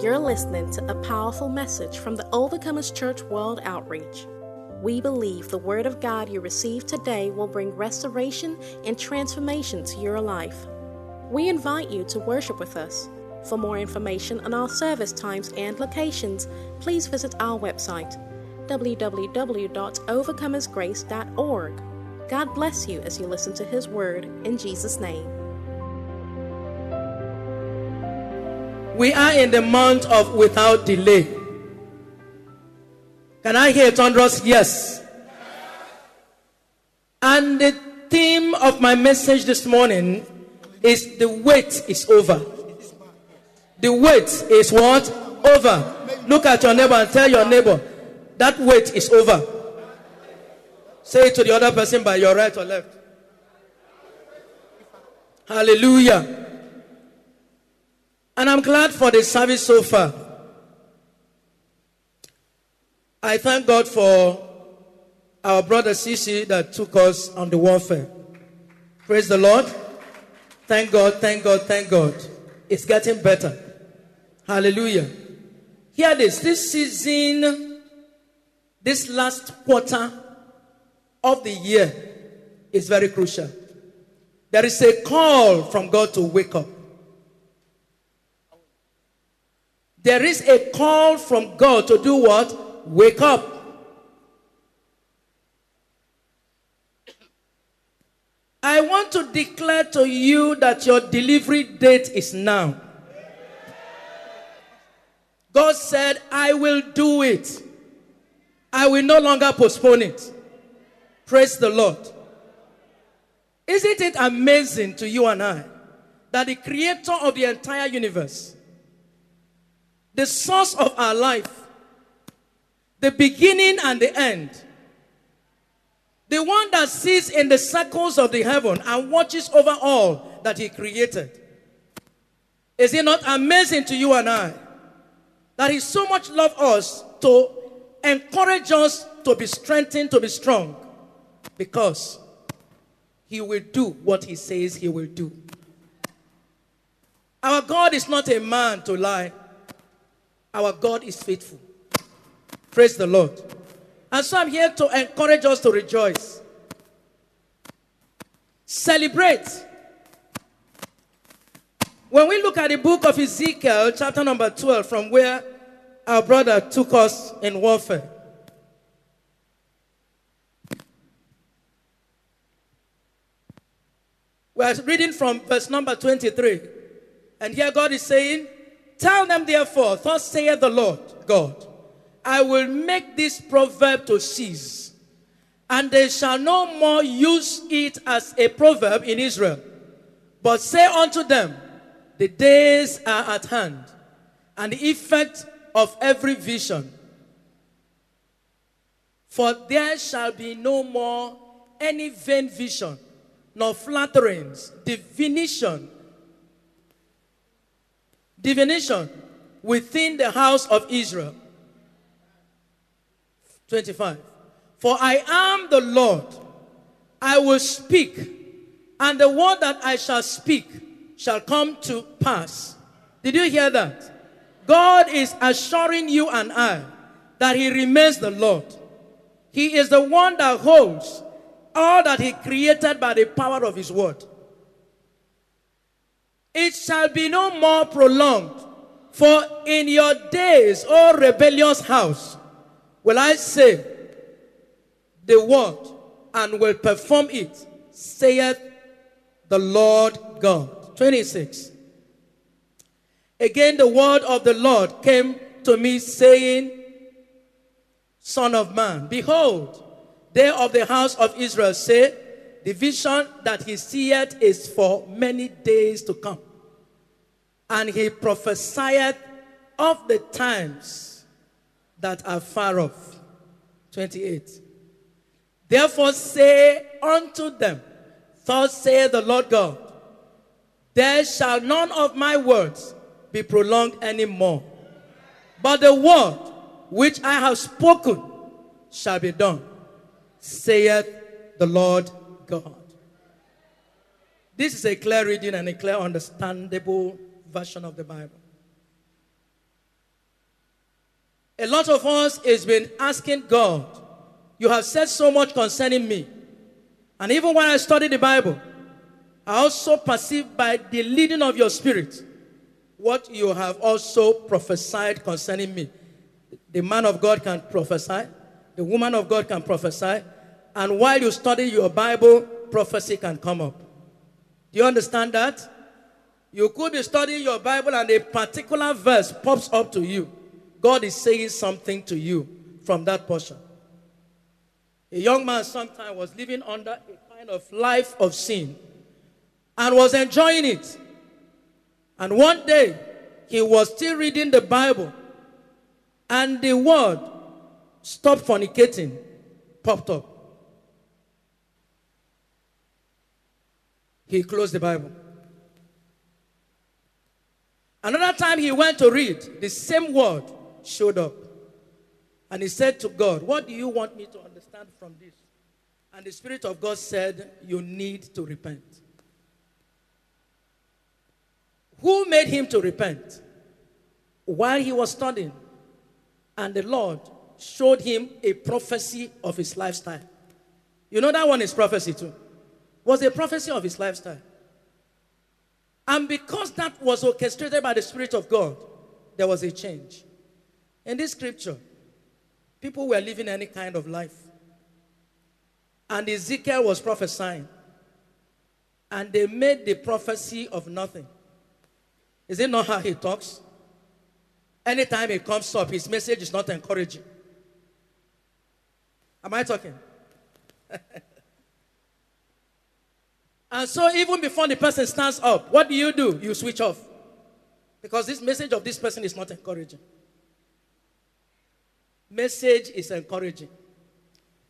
You're listening to a powerful message from the Overcomers Church World Outreach. We believe the Word of God you receive today will bring restoration and transformation to your life. We invite you to worship with us. For more information on our service times and locations, please visit our website www.overcomersgrace.org. God bless you as you listen to His Word in Jesus' name. We are in the month of without delay. Can I hear thunderous yes? And the theme of my message this morning is the wait is over. The wait is what? Over. Look at your neighbor and tell your neighbor that wait is over. Say it to the other person by your right or left. Hallelujah. And I'm glad for the service so far. I thank God for our brother Sisi that took us on the warfare. Praise the Lord. Thank God, thank God, thank God. It's getting better. Hallelujah. Hear this. This season, this last quarter of the year is very crucial. There is a call from God to wake up. There is a call from God to do what? Wake up. I want to declare to you that your delivery date is now. God said, I will do it. I will no longer postpone it. Praise the Lord. Isn't it amazing to you and I that the creator of the entire universe the source of our life, the beginning and the end, the one that sits in the circles of the heaven and watches over all that he created. Is it not amazing to you and I that he so much loved us to encourage us to be strengthened, to be strong? Because he will do what he says he will do. Our God is not a man to lie. Our God is faithful. Praise the Lord. And so I'm here to encourage us to rejoice. Celebrate. When we look at the book of Ezekiel, chapter number 12, from where our brother took us in warfare. We're reading from verse number 23. And here God is saying, Tell them therefore, thus saith the Lord God, I will make this proverb to cease, and they shall no more use it as a proverb in Israel. But say unto them, The days are at hand, and the effect of every vision. For there shall be no more any vain vision, nor flatterings, divination, divination within the house of Israel. 25. For I am the Lord, I will speak, and the word that I shall speak shall come to pass. Did you hear that? God is assuring you and I that He remains the Lord. He is the one that holds all that He created by the power of His word. It shall be no more prolonged. For in your days, O rebellious house, will I say the word and will perform it, saith the Lord God. 26. Again, the word of the Lord came to me, saying, Son of man, behold, they of the house of Israel say, The vision that he seeth is for many days to come and he prophesied of the times that are far off. 28. Therefore say unto them, Thus saith the Lord God, there shall none of my words be prolonged any more, but the word which I have spoken shall be done, saith the Lord God. This is a clear reading and a clear understandable version of the Bible. A lot of us has been asking God, you have said so much concerning me. And even when I study the Bible, I also perceive by the leading of your spirit what you have also prophesied concerning me. The man of God can prophesy, the woman of God can prophesy, and while you study your Bible, prophecy can come up. Do you understand that? You could be studying your Bible and a particular verse pops up to you. God is saying something to you from that portion. A young man sometime was living under a kind of life of sin and was enjoying it. And one day, he was still reading the Bible, and the word stop fornicating popped up. He closed the Bible. Another time he went to read, the same word showed up. And he said to God, What do you want me to understand from this? And the Spirit of God said, You need to repent. Who made him to repent? While he was studying. And the Lord showed him a prophecy of his lifestyle. You know that one is prophecy too. Was a prophecy of his lifestyle. And because that was orchestrated by the Spirit of God, there was a change. In this scripture, people were living any kind of life. And Ezekiel was prophesying. And they made the prophecy of nothing. Is it not how he talks? Anytime he comes up, his message is not encouraging. Am I talking? and so, even before the person stands up, what do you do? You switch off. Because this message of this person is not encouraging. Message is encouraging.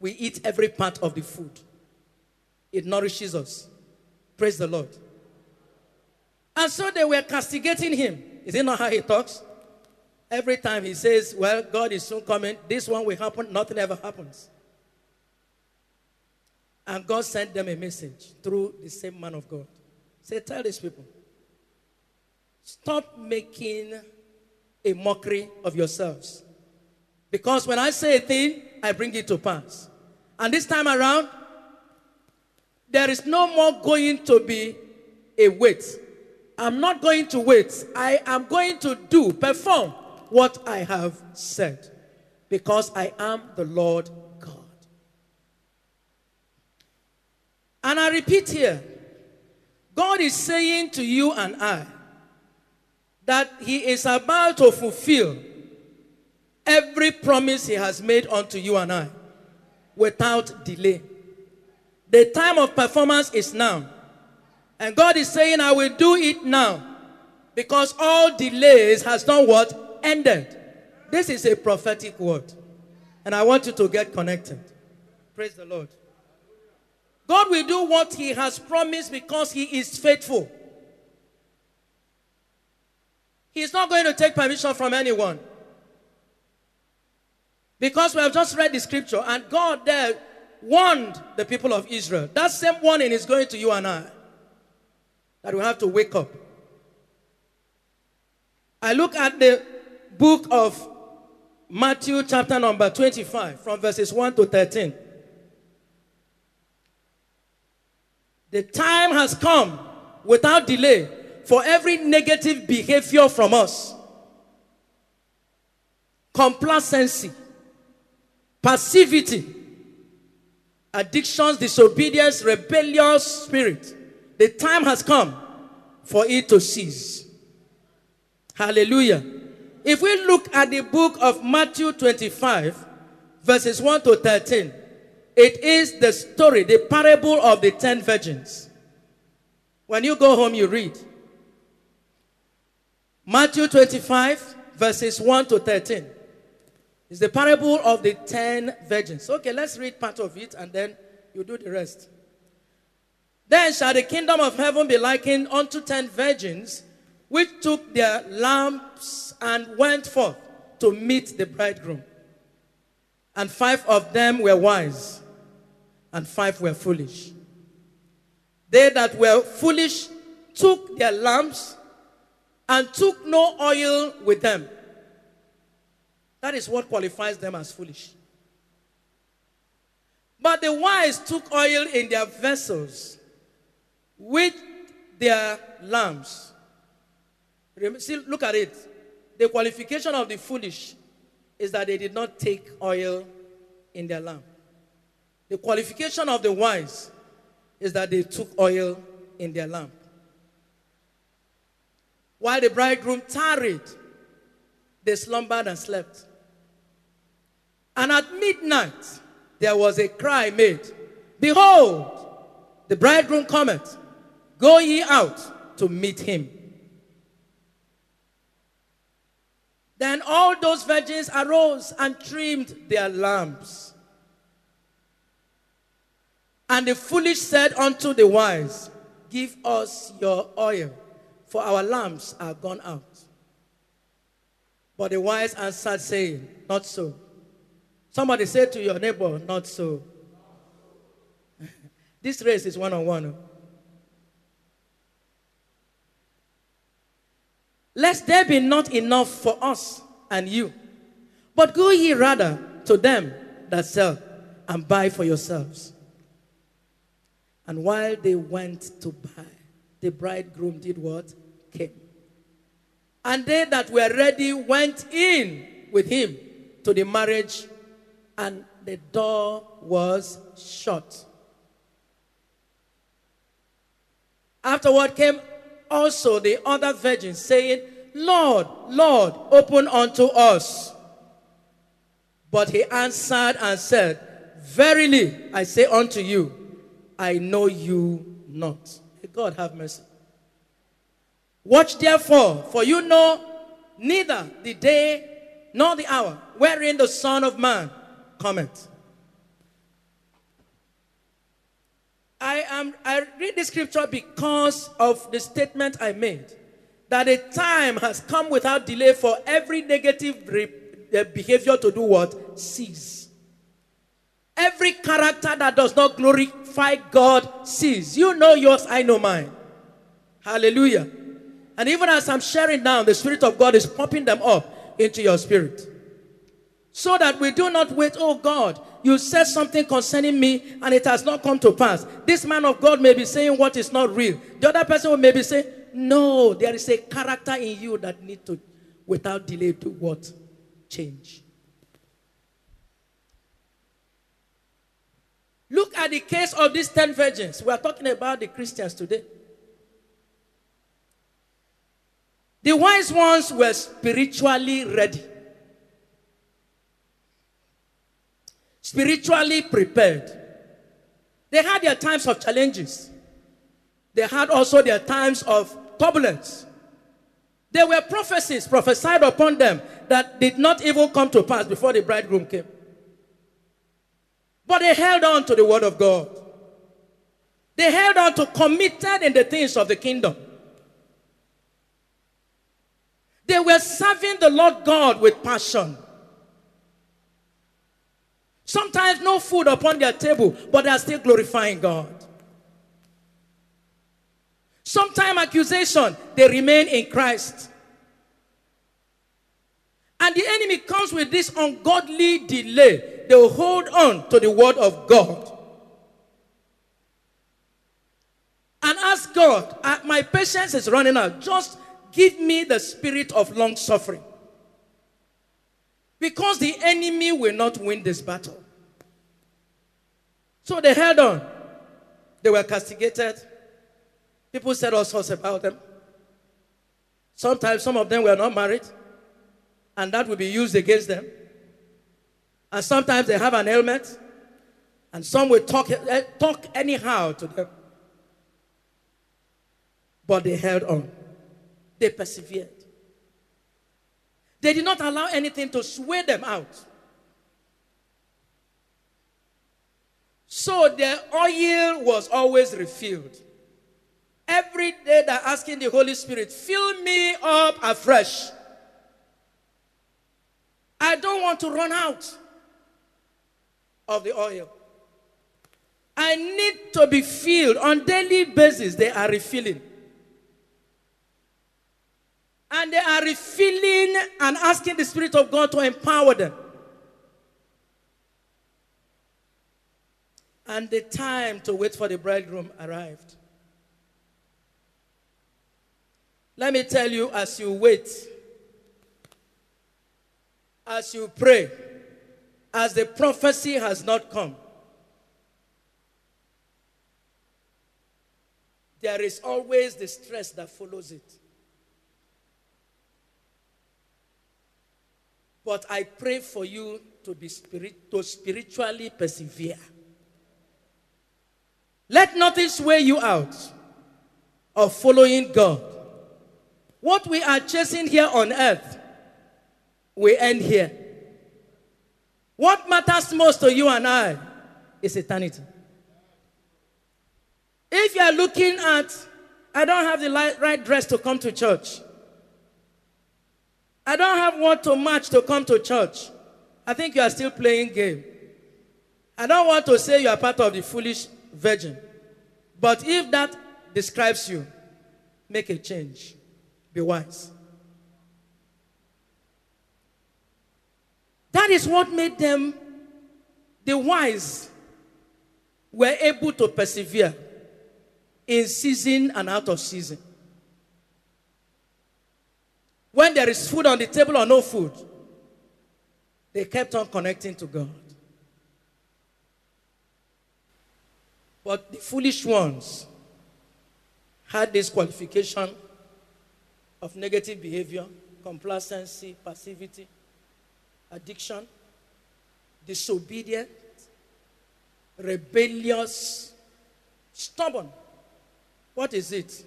We eat every part of the food, it nourishes us. Praise the Lord. And so they were castigating him. Is it not how he talks? Every time he says, Well, God is soon coming, this one will happen, nothing ever happens. And God sent them a message through the same man of God. Say, Tell these people, stop making a mockery of yourselves. Because when I say a thing, I bring it to pass. And this time around, there is no more going to be a wait. I'm not going to wait. I am going to do, perform what I have said. Because I am the Lord God. And I repeat here God is saying to you and I that He is about to fulfill every promise He has made unto you and I without delay. The time of performance is now. And God is saying, I will do it now. Because all delays has done what? Ended. This is a prophetic word. And I want you to get connected. Praise the Lord. God will do what He has promised because He is faithful. He is not going to take permission from anyone. Because we have just read the scripture and God there warned the people of Israel. That same warning is going to you and I. That we have to wake up. I look at the book of Matthew, chapter number 25, from verses 1 to 13. The time has come without delay for every negative behavior from us. Complacency passivity, addictions, disobedience, rebellious spirit. The time has come for it to cease. Hallelujah. If we look at the book of Matthew 25, verses 1 to 13, it is the story, the parable of the ten virgins. When you go home, you read. Matthew 25, verses 1 to 13. It's the parable of the ten virgins. Okay, let's read part of it and then you do the rest. Then shall the kingdom of heaven be likened unto ten virgins, which took their lamps and went forth to meet the bridegroom. And five of them were wise, and five were foolish. They that were foolish took their lamps and took no oil with them. That is what qualifies them as foolish. But the wise took oil in their vessels with their lamps. See, look at it. The qualification of the foolish is that they did not take oil in their lamp. The qualification of the wise is that they took oil in their lamp. While the bridegroom tarried, they slumbered and slept. And at midnight, there was a cry made Behold, the bridegroom cometh, go ye out to meet him. Then all those virgins arose and trimmed their lamps. And the foolish said unto the wise, Give us your oil, for our lamps are gone out. But the wise answered, saying, Not so. Somebody say to your neighbor, Not so. this race is one on oh. one. Lest there be not enough for us and you. But go ye rather to them that sell and buy for yourselves. And while they went to buy, the bridegroom did what? Came. And they that were ready went in with him to the marriage, and the door was shut. Afterward came also the other virgins, saying, Lord, Lord, open unto us. But he answered and said, Verily, I say unto you, I know you not. God have mercy. Watch therefore, for you know neither the day nor the hour wherein the Son of Man cometh. I am I read the scripture because of the statement I made that a time has come without delay for every negative uh, behavior to do what? Cease. Every character that does not glorify God sees. You know yours, I know mine. Hallelujah. And even as I'm sharing now, the Spirit of God is pumping them up into your spirit. So that we do not wait, oh God, you said something concerning me and it has not come to pass. This man of God may be saying what is not real. The other person may be saying, no, there is a character in you that need to, without delay, do what? Change. Look at the case of these 10 virgins. We are talking about the Christians today. The wise ones were spiritually ready, spiritually prepared. They had their times of challenges, they had also their times of turbulence. There were prophecies prophesied upon them that did not even come to pass before the bridegroom came. But they held on to the word of God. They held on to committed in the things of the kingdom. They were serving the Lord God with passion. Sometimes no food upon their table, but they are still glorifying God. Sometimes accusation, they remain in Christ. And the enemy comes with this ungodly delay. They will hold on to the word of God. And ask God, uh, my patience is running out. Just Give me the spirit of long suffering. Because the enemy will not win this battle. So they held on. They were castigated. People said all sorts about them. Sometimes some of them were not married, and that will be used against them. And sometimes they have an ailment, and some will talk, eh, talk anyhow to them. But they held on. They persevered. They did not allow anything to sway them out. So their oil was always refilled. Every day they're asking the Holy Spirit, fill me up afresh. I don't want to run out of the oil. I need to be filled on daily basis. They are refilling. And they are refilling and asking the Spirit of God to empower them. And the time to wait for the bridegroom arrived. Let me tell you, as you wait, as you pray, as the prophecy has not come, there is always the stress that follows it. But I pray for you to be spirit, to spiritually persevere. Let nothing sway you out of following God. What we are chasing here on earth, we end here. What matters most to you and I is eternity. If you are looking at, I don't have the right dress to come to church, I don't have what to match to come to church, I think you are still playing game. I don't want to say you are part of the foolish virgin. But if that describes you, make a change. Be wise. That is what made them, the wise, were able to persevere in season and out of season. When there is food on the table or no food, they kept on connecting to God. But the foolish ones had this qualification of negative behavior, complacency, passivity, addiction, disobedient, rebellious, stubborn. What is it?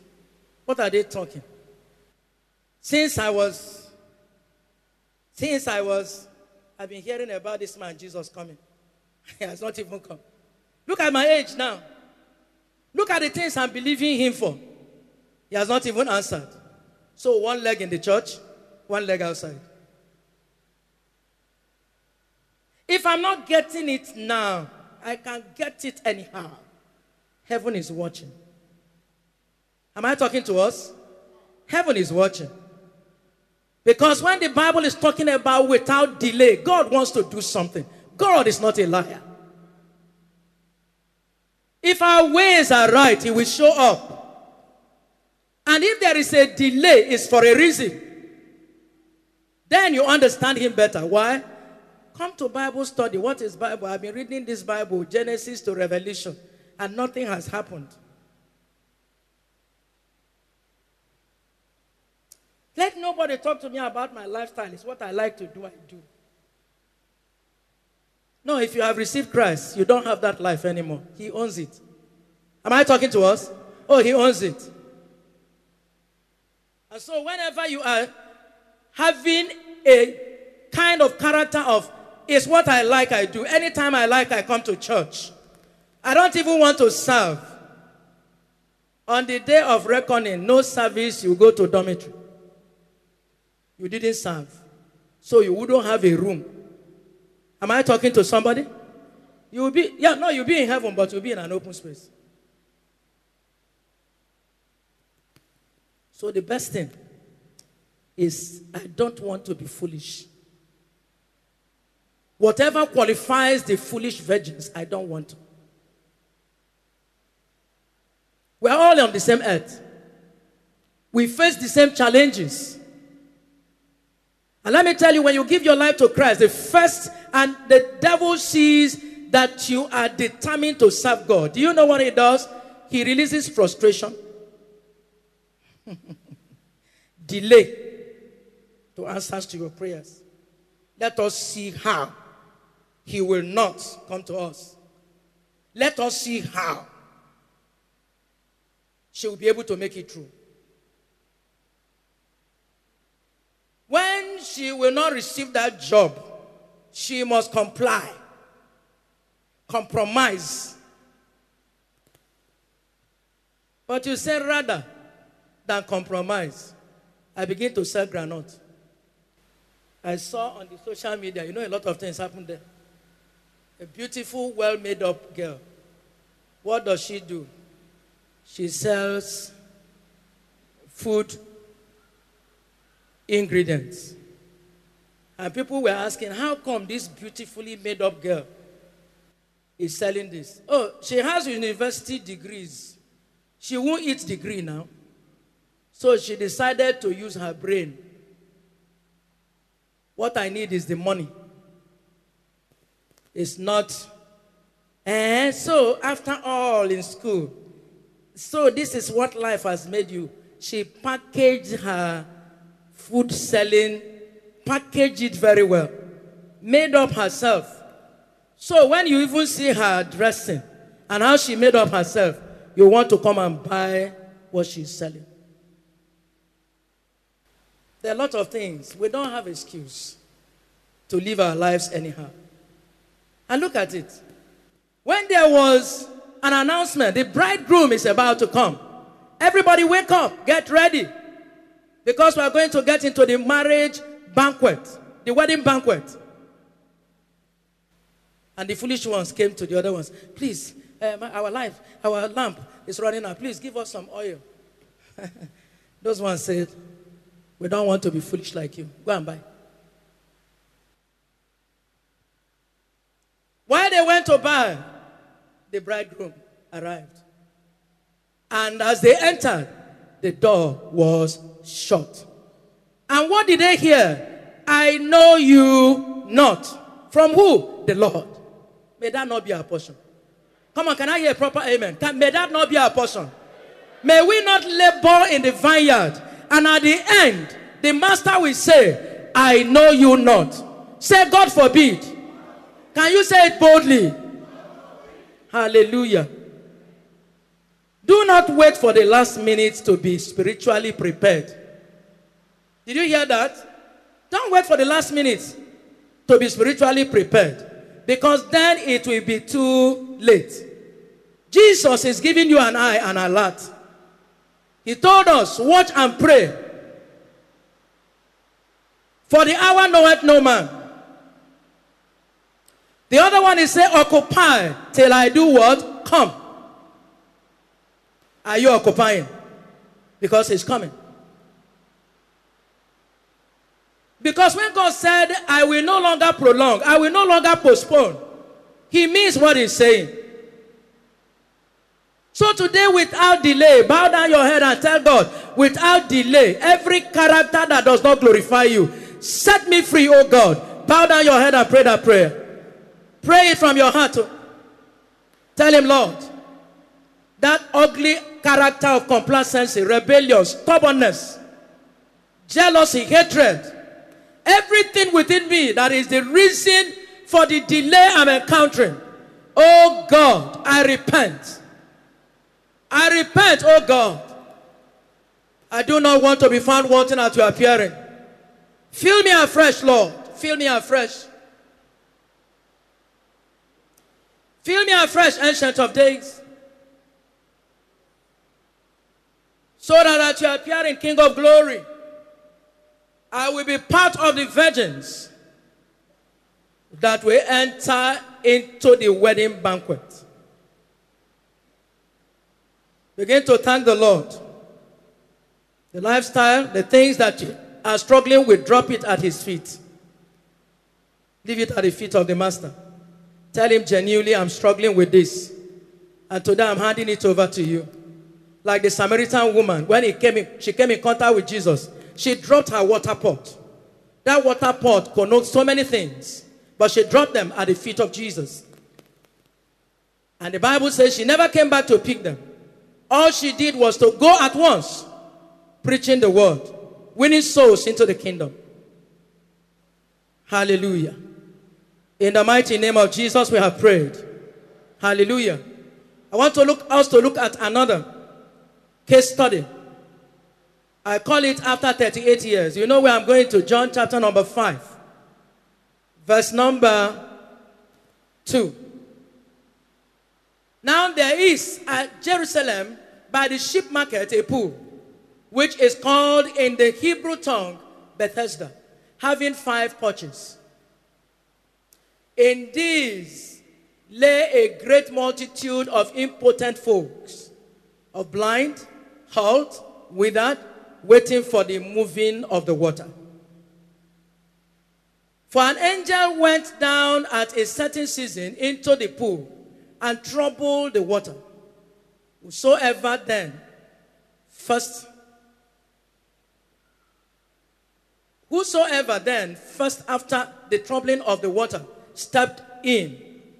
What are they talking? Since I was, since I was, I've been hearing about this man, Jesus coming. he has not even come. Look at my age now. Look at the things I'm believing him for. He has not even answered. So, one leg in the church, one leg outside. If I'm not getting it now, I can get it anyhow. Heaven is watching. Am I talking to us? Heaven is watching. Because when the Bible is talking about without delay, God wants to do something. God is not a liar. If our ways are right, He will show up. And if there is a delay, it's for a reason. Then you understand Him better. Why? Come to Bible study. What is Bible? I've been reading this Bible, Genesis to Revelation, and nothing has happened. Let nobody talk to me about my lifestyle. It's what I like to do, I do. No, if you have received Christ, you don't have that life anymore. He owns it. Am I talking to us? Oh, he owns it. And so, whenever you are having a kind of character of, it's what I like, I do. Anytime I like, I come to church. I don't even want to serve. On the day of reckoning, no service, you go to dormitory. You didn't serve. So you wouldn't have a room Am I talking to somebody? You will be, yeah, no, you'll be in heaven, but you'll be in an open space. So the best thing is I don't want to be foolish. Whatever qualifies the foolish virgins, I don't want. We're all on the same earth. We face the same challenges. And let me tell you, when you give your life to Christ, the first, and the devil sees that you are determined to serve God. Do you know what he does? He releases frustration, delay to answers to your prayers. Let us see how he will not come to us. Let us see how she will be able to make it through. When she will not receive that job, she must comply, compromise. But you say rather than compromise, I begin to sell granite. I saw on the social media, you know, a lot of things happen there. A beautiful, well made up girl. What does she do? She sells food ingredients. And people were asking, how come this beautifully made up girl is selling this? Oh, she has university degrees. She won't eat degree now. So she decided to use her brain. What I need is the money. It's not. And so, after all in school, so this is what life has made you. She packaged her food selling, packaged it very well, made up herself. So when you even see her dressing and how she made up herself, you want to come and buy what she's selling. There are a lot of things. We don't have excuse to live our lives anyhow. And look at it. When there was an announcement, the bridegroom is about to come. Everybody wake up, get ready. Because we are going to get into the marriage banquet, the wedding banquet. And the foolish ones came to the other ones. Please, uh, our life, our lamp is running out. Please give us some oil. Those ones said, We don't want to be foolish like you. Go and buy. While they went to buy, the bridegroom arrived. And as they entered, the door was shut. And what did they hear? I know you not. From who? The Lord. May that not be our portion. Come on, can I hear a proper amen? Can, may that not be our portion. May we not labor in the vineyard. And at the end, the master will say, I know you not. Say, God forbid. Can you say it boldly? Hallelujah. Do not wait for the last minute to be spiritually prepared. Did you hear that? Don't wait for the last minute to be spiritually prepared because then it will be too late. Jesus is giving you an eye and a lot. He told us, watch and pray. For the hour knoweth no man. The other one is say, occupy till I do what? Come. Are you occupying? Because he's coming. Because when God said, I will no longer prolong, I will no longer postpone, he means what he's saying. So today, without delay, bow down your head and tell God, without delay, every character that does not glorify you, set me free, oh God. Bow down your head and pray that prayer. Pray it from your heart. Oh. Tell him, Lord, that ugly character of complacency, rebellion, stubbornness, jealousy, hatred, everything within me that is the reason for the delay I'm encountering. Oh God, I repent. I repent, oh God. I do not want to be found wanting at your appearing. Fill me afresh, Lord. Fill me afresh. Fill me afresh, ancient of days. So that at your appearing, King of glory, I will be part of the virgins that will enter into the wedding banquet. Begin to thank the Lord. The lifestyle, the things that you are struggling with, drop it at His feet. Leave it at the feet of the Master. Tell Him genuinely, I'm struggling with this. And today I'm handing it over to you. Like the Samaritan woman, when he came in, she came in contact with Jesus, she dropped her water pot. That water pot connotes so many things, but she dropped them at the feet of Jesus. And the Bible says she never came back to pick them. All she did was to go at once, preaching the word, winning souls into the kingdom. Hallelujah. In the mighty name of Jesus, we have prayed. Hallelujah. I want to look us to look at another case study. I call it after 38 years. You know where I'm going to? John chapter number 5, verse number 2. Now there is at Jerusalem by the sheep market a pool, which is called in the Hebrew tongue Bethesda, having five porches. In these lay a great multitude of impotent folks, of blind, halt, withered, waiting for the moving of the water. For an angel went down at a certain season into the pool and troubled the water. Whosoever then first Whosoever then, first after the troubling of the water, stepped in,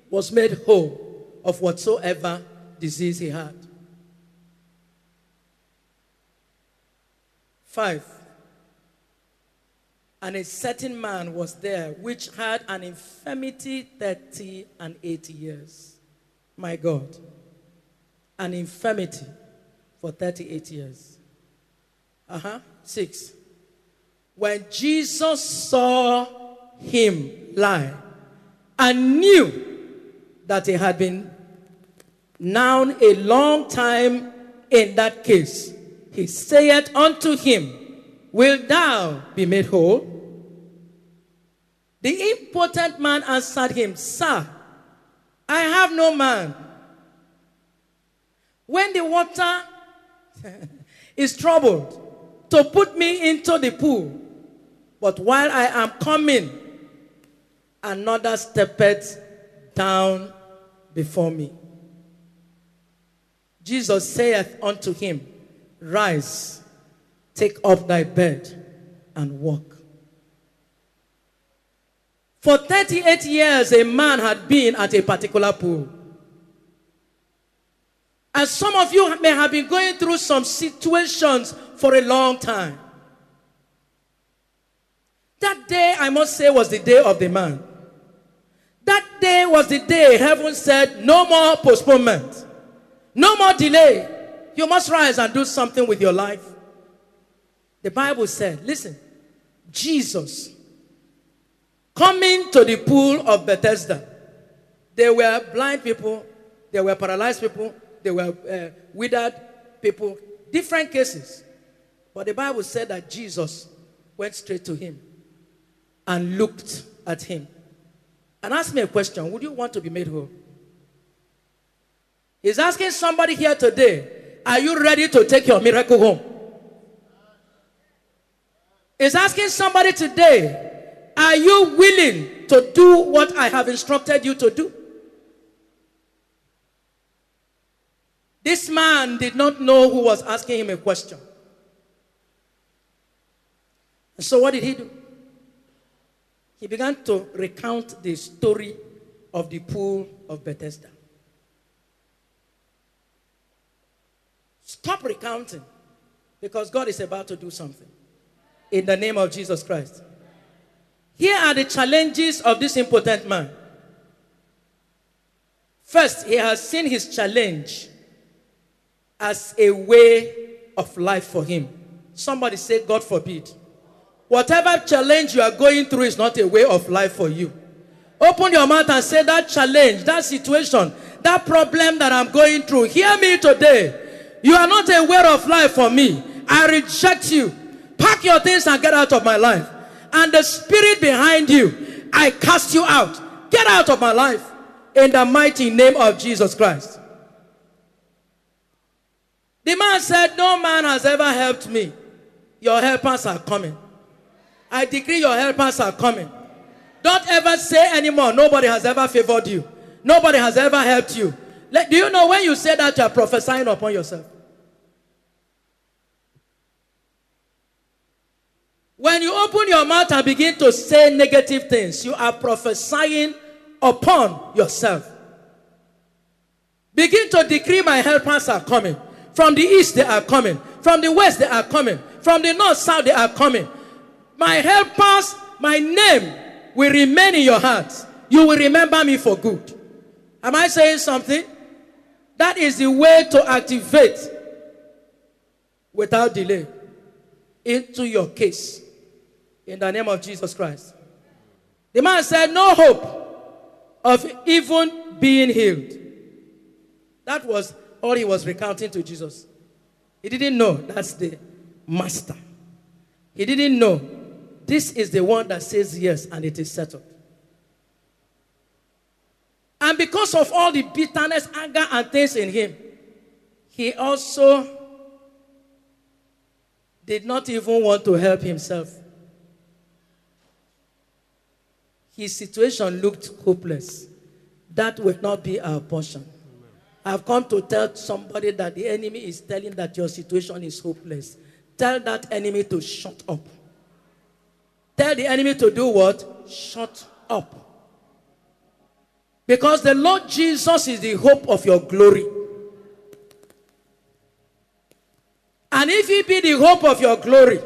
was made whole of whatsoever disease he had. Five. And a certain man was there which had an infirmity 30 and 80 years. My God. An infirmity for 38 years. Uh huh. Six. When Jesus saw him lie and knew that he had been now a long time in that case, he saith unto him, Will thou be made whole? The impotent man answered him, Sir, I have no man. When the water is troubled, to put me into the pool, but while I am coming, another steppeth down before me. Jesus saith unto him, Rise, take up thy bed, and walk. For 38 years, a man had been at a particular pool. And some of you may have been going through some situations for a long time. That day, I must say, was the day of the man. That day was the day heaven said, No more postponement, no more delay. You must rise and do something with your life. The Bible said, Listen, Jesus coming to the pool of Bethesda, there were blind people, there were paralyzed people, there were uh, withered people, different cases. But the Bible said that Jesus went straight to him and looked at him and ask me a question Would you want to be made whole? He's asking somebody here today Are you ready to take your miracle home? He's asking somebody today Are you willing to do what I have instructed you to do? This man did not know who was asking him a question. And so, what did he do? He began to recount the story of the pool of Bethesda. Stop recounting because God is about to do something. In the name of Jesus Christ. Here are the challenges of this impotent man. First, he has seen his challenge as a way of life for him. Somebody say, God forbid. Whatever challenge you are going through is not a way of life for you. Open your mouth and say, That challenge, that situation, that problem that I'm going through, hear me today. You are not a way of life for me. I reject you. Pack your things and get out of my life. And the spirit behind you, I cast you out. Get out of my life in the mighty name of Jesus Christ. The man said, No man has ever helped me. Your helpers are coming. I decree your helpers are coming. Don't ever say anymore, nobody has ever favored you. Nobody has ever helped you. do you know when you say that you are prophesying upon yourself? When you open your mouth and begin to say negative things, you are prophesying upon yourself. Begin to decree my helpers are coming. From the east, they are coming. From the west, they are coming. From the north, south, they are coming. My helpers, my name will remain in your hearts. You will remember me for good. Am I saying something? That is the way to activate without delay into your case in the name of Jesus Christ. The man said, No hope of even being healed. That was all he was recounting to Jesus. He didn't know that's the master. He didn't know this is the one that says yes and it is settled. And because of all the bitterness, anger, and things in him, he also did not even want to help himself. his situation looked hopeless. That will not be our portion. I've come to tell somebody that the enemy is telling that your situation is hopeless. Tell that enemy to shut up. Tell the enemy to do what? Shut up. Because the Lord Jesus is the hope of your glory. And if He be the hope of your glory,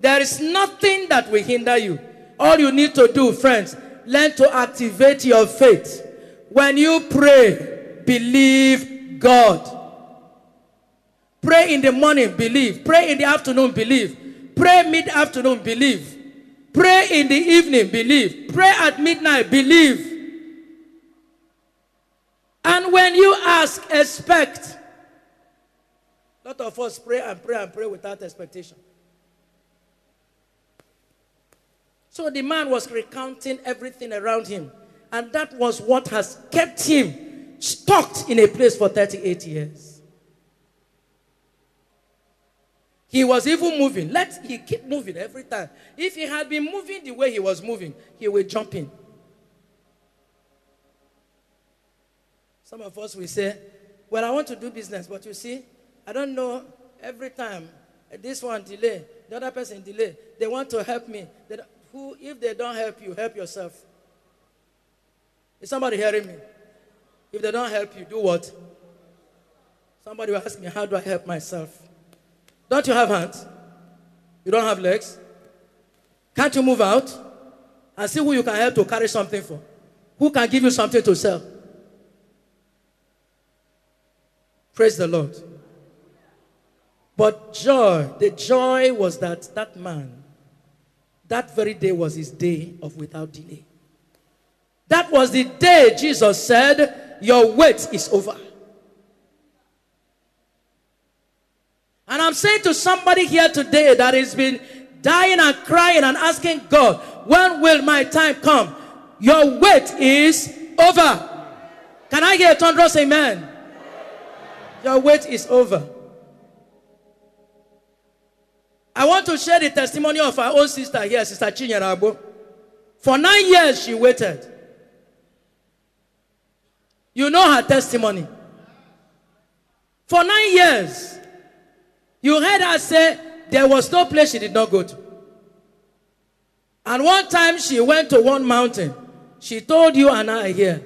there is nothing that will hinder you. All you need to do, friends, learn to activate your faith. When you pray, believe God. Pray in the morning, believe. Pray in the afternoon, believe. Pray mid afternoon, believe. Pray in the evening, believe. Pray at midnight, believe. And when you ask, expect. A lot of us pray and pray and pray without expectation. So the man was recounting everything around him. And that was what has kept him stuck in a place for 38 years. He was even moving. Let he keep moving every time. If he had been moving the way he was moving, he would jump in. Some of us will say, Well, I want to do business, but you see, I don't know every time this one delay, the other person delay. They want to help me. Who, if they don't help you, help yourself. Is somebody hearing me? If they don't help you, do what? Somebody will ask me, How do I help myself? Don't you have hands? You don't have legs? Can't you move out and see who you can help to carry something for? Who can give you something to sell? Praise the Lord. But joy, the joy was that that man that very day was his day of without delay. That was the day Jesus said, Your wait is over. And I'm saying to somebody here today that has been dying and crying and asking God, When will my time come? Your wait is over. Can I hear a thunderous amen? Your wait is over. I want to share the testimony of our own sister here, Sister Chinyarabo. For nine years, she waited. You know her testimony. For nine years, you heard her say there was no place she did not go to. And one time she went to one mountain. She told you and I here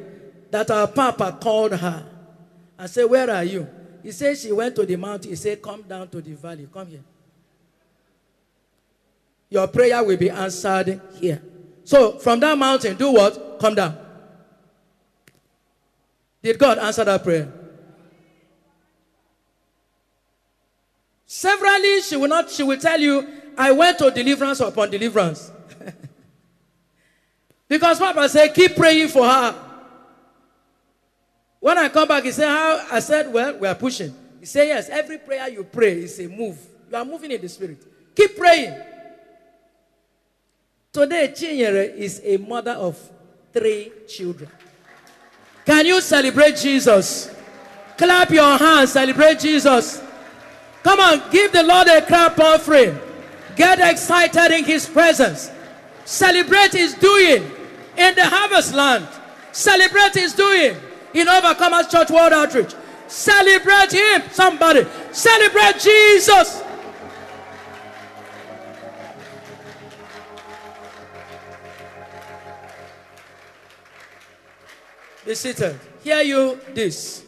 that her papa called her and said, Where are you? He said she went to the mountain. He said, Come down to the valley. Come here. Your prayer will be answered here. So from that mountain, do what? Come down. Did God answer that prayer? Severally, she will not, she will tell you, I went to deliverance upon deliverance. because Papa said, keep praying for her. When I come back, he said, How I said, Well, we are pushing. He said, Yes, every prayer you pray is a move. You are moving in the spirit. Keep praying. Today, Chinyere is a mother of three children. Can you celebrate Jesus? Clap your hands, celebrate Jesus. Come on, give the Lord a clap offering. Get excited in His presence. Celebrate His doing in the harvest land. Celebrate His doing in Overcomers Church World Outreach. Celebrate Him, somebody. Celebrate Jesus. Be seated. Hear you this.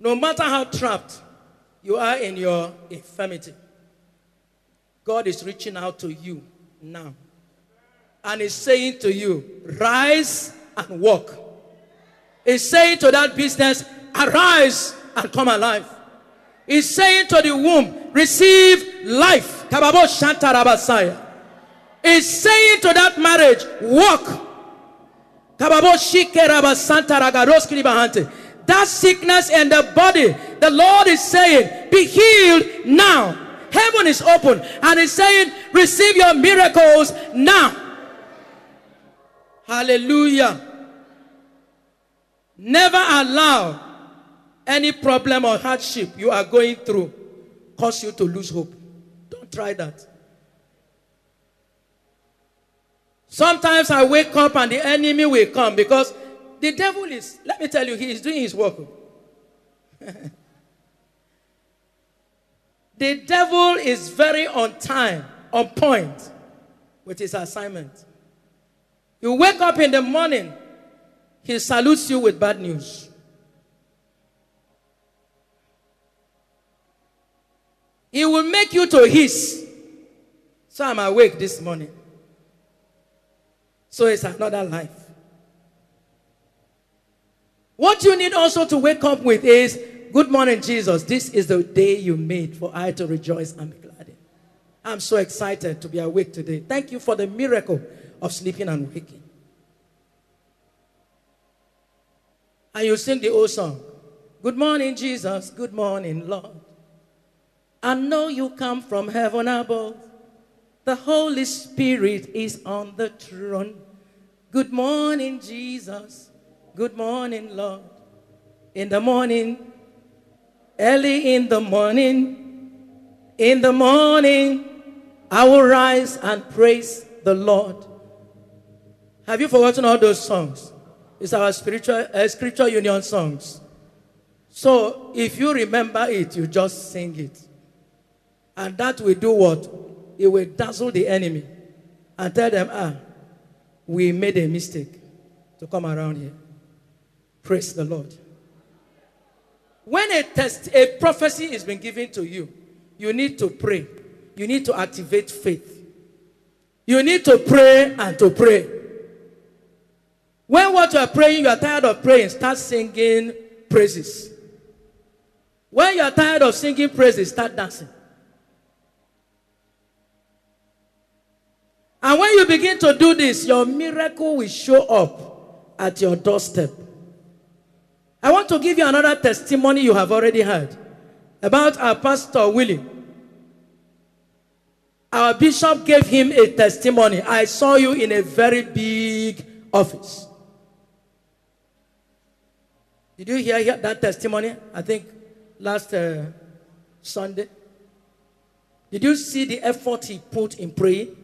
No matter how trapped you are in your infirmity, God is reaching out to you now. And is saying to you, rise and walk. He's saying to that business, arise and come alive. He's saying to the womb, receive life. Is saying to that marriage, walk. That sickness in the body, the Lord is saying, be healed now. Heaven is open and He's saying, receive your miracles now. Hallelujah. Never allow any problem or hardship you are going through cause you to lose hope. Don't try that. Sometimes I wake up and the enemy will come because the devil is, let me tell you, he is doing his work. Oh. the devil is very on time, on point with his assignment. You wake up in the morning, he salutes you with bad news. He will make you to hiss. So I'm awake this morning. So it's another life. What you need also to wake up with is Good morning, Jesus. This is the day you made for I to rejoice and be glad in. I'm so excited to be awake today. Thank you for the miracle of sleeping and waking. And you sing the old song Good morning, Jesus. Good morning, Lord. I know you come from heaven above. The Holy Spirit is on the throne. Good morning, Jesus. Good morning, Lord. In the morning, early in the morning, in the morning, I will rise and praise the Lord. Have you forgotten all those songs? It's our spiritual uh, scripture union songs. So if you remember it, you just sing it. And that will do what? It will dazzle the enemy and tell them, ah, we made a mistake to come around here. Praise the Lord. When a test, a prophecy is been given to you, you need to pray. You need to activate faith. You need to pray and to pray. When what you are praying, you are tired of praying, start singing praises. When you are tired of singing praises, start dancing. And when you begin to do this, your miracle will show up at your doorstep. I want to give you another testimony you have already heard about our pastor Willie. Our bishop gave him a testimony. I saw you in a very big office. Did you hear that testimony? I think last uh, Sunday. Did you see the effort he put in praying?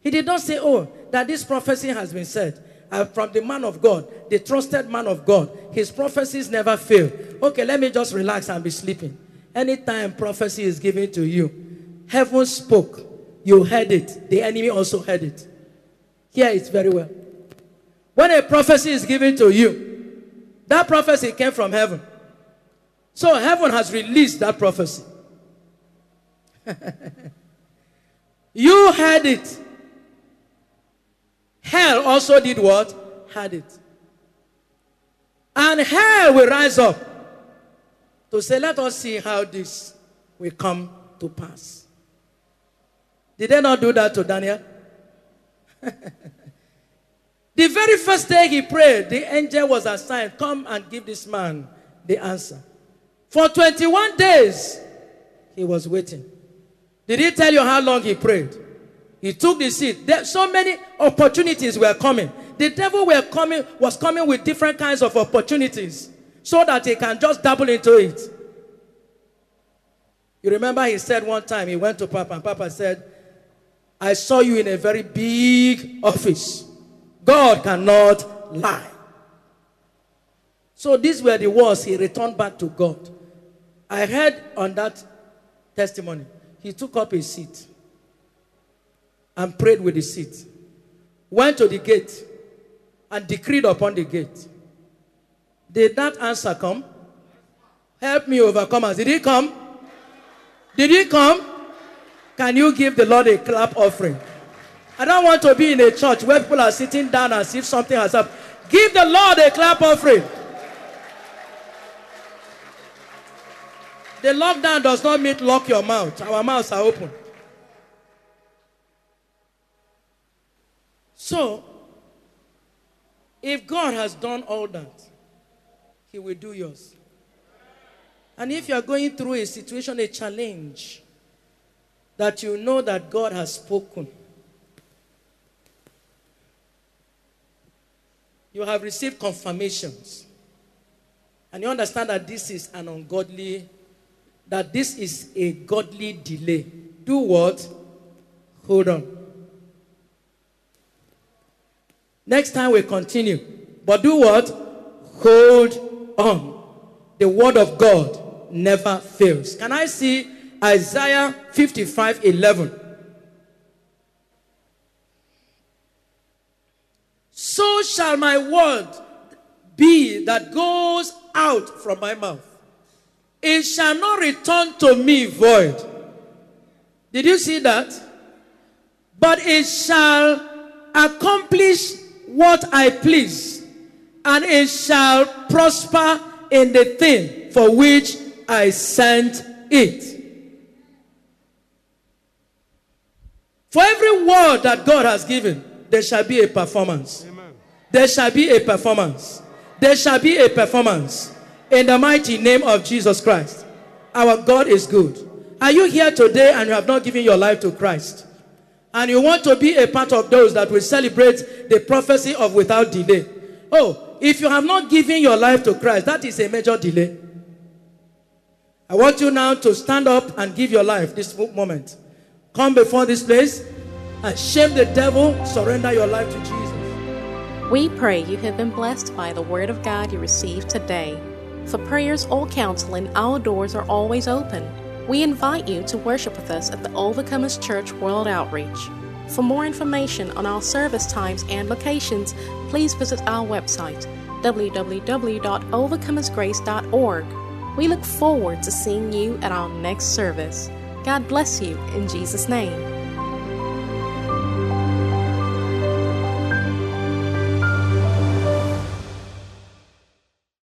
He did not say, Oh, that this prophecy has been said. Uh, from the man of God, the trusted man of God. His prophecies never fail. Okay, let me just relax and be sleeping. Anytime prophecy is given to you, heaven spoke. You heard it. The enemy also heard it. Hear it very well. When a prophecy is given to you, that prophecy came from heaven. So heaven has released that prophecy. you heard it. Hell also did what? Had it. And hell will rise up to say, let us see how this will come to pass. Did they not do that to Daniel? the very first day he prayed, the angel was assigned, come and give this man the answer. For 21 days, he was waiting. Did he tell you how long he prayed? He took the seat. There, so many opportunities were coming. The devil were coming, was coming with different kinds of opportunities so that he can just double into it. You remember he said one time he went to Papa and Papa said, I saw you in a very big office. God cannot lie. So these were the words he returned back to God. I heard on that testimony, he took up his seat and prayed with the seat. Went to the gate and decreed upon the gate. Did that answer come? Help me overcome us. Did he come? Did he come? Can you give the Lord a clap offering? I don't want to be in a church where people are sitting down as if something has happened. Give the Lord a clap offering. The lockdown does not mean lock your mouth. Our mouths are open. So, if God has done all that, He will do yours. And if you are going through a situation, a challenge, that you know that God has spoken, you have received confirmations, and you understand that this is an ungodly, that this is a godly delay. Do what? Hold on. Next time we continue. But do what? Hold on. The word of God never fails. Can I see Isaiah 55 11? So shall my word be that goes out from my mouth. It shall not return to me void. Did you see that? But it shall accomplish what I please, and it shall prosper in the thing for which I sent it. For every word that God has given, there shall be a performance. Amen. There shall be a performance. There shall be a performance. In the mighty name of Jesus Christ. Our God is good. Are you here today and you have not given your life to Christ? And you want to be a part of those that will celebrate the prophecy of without delay. Oh, if you have not given your life to Christ, that is a major delay. I want you now to stand up and give your life this moment. Come before this place and shame the devil, surrender your life to Jesus. We pray you have been blessed by the word of God you received today. For prayers or counseling, our doors are always open. We invite you to worship with us at the Overcomers Church World Outreach. For more information on our service times and locations, please visit our website www.overcomersgrace.org. We look forward to seeing you at our next service. God bless you in Jesus' name.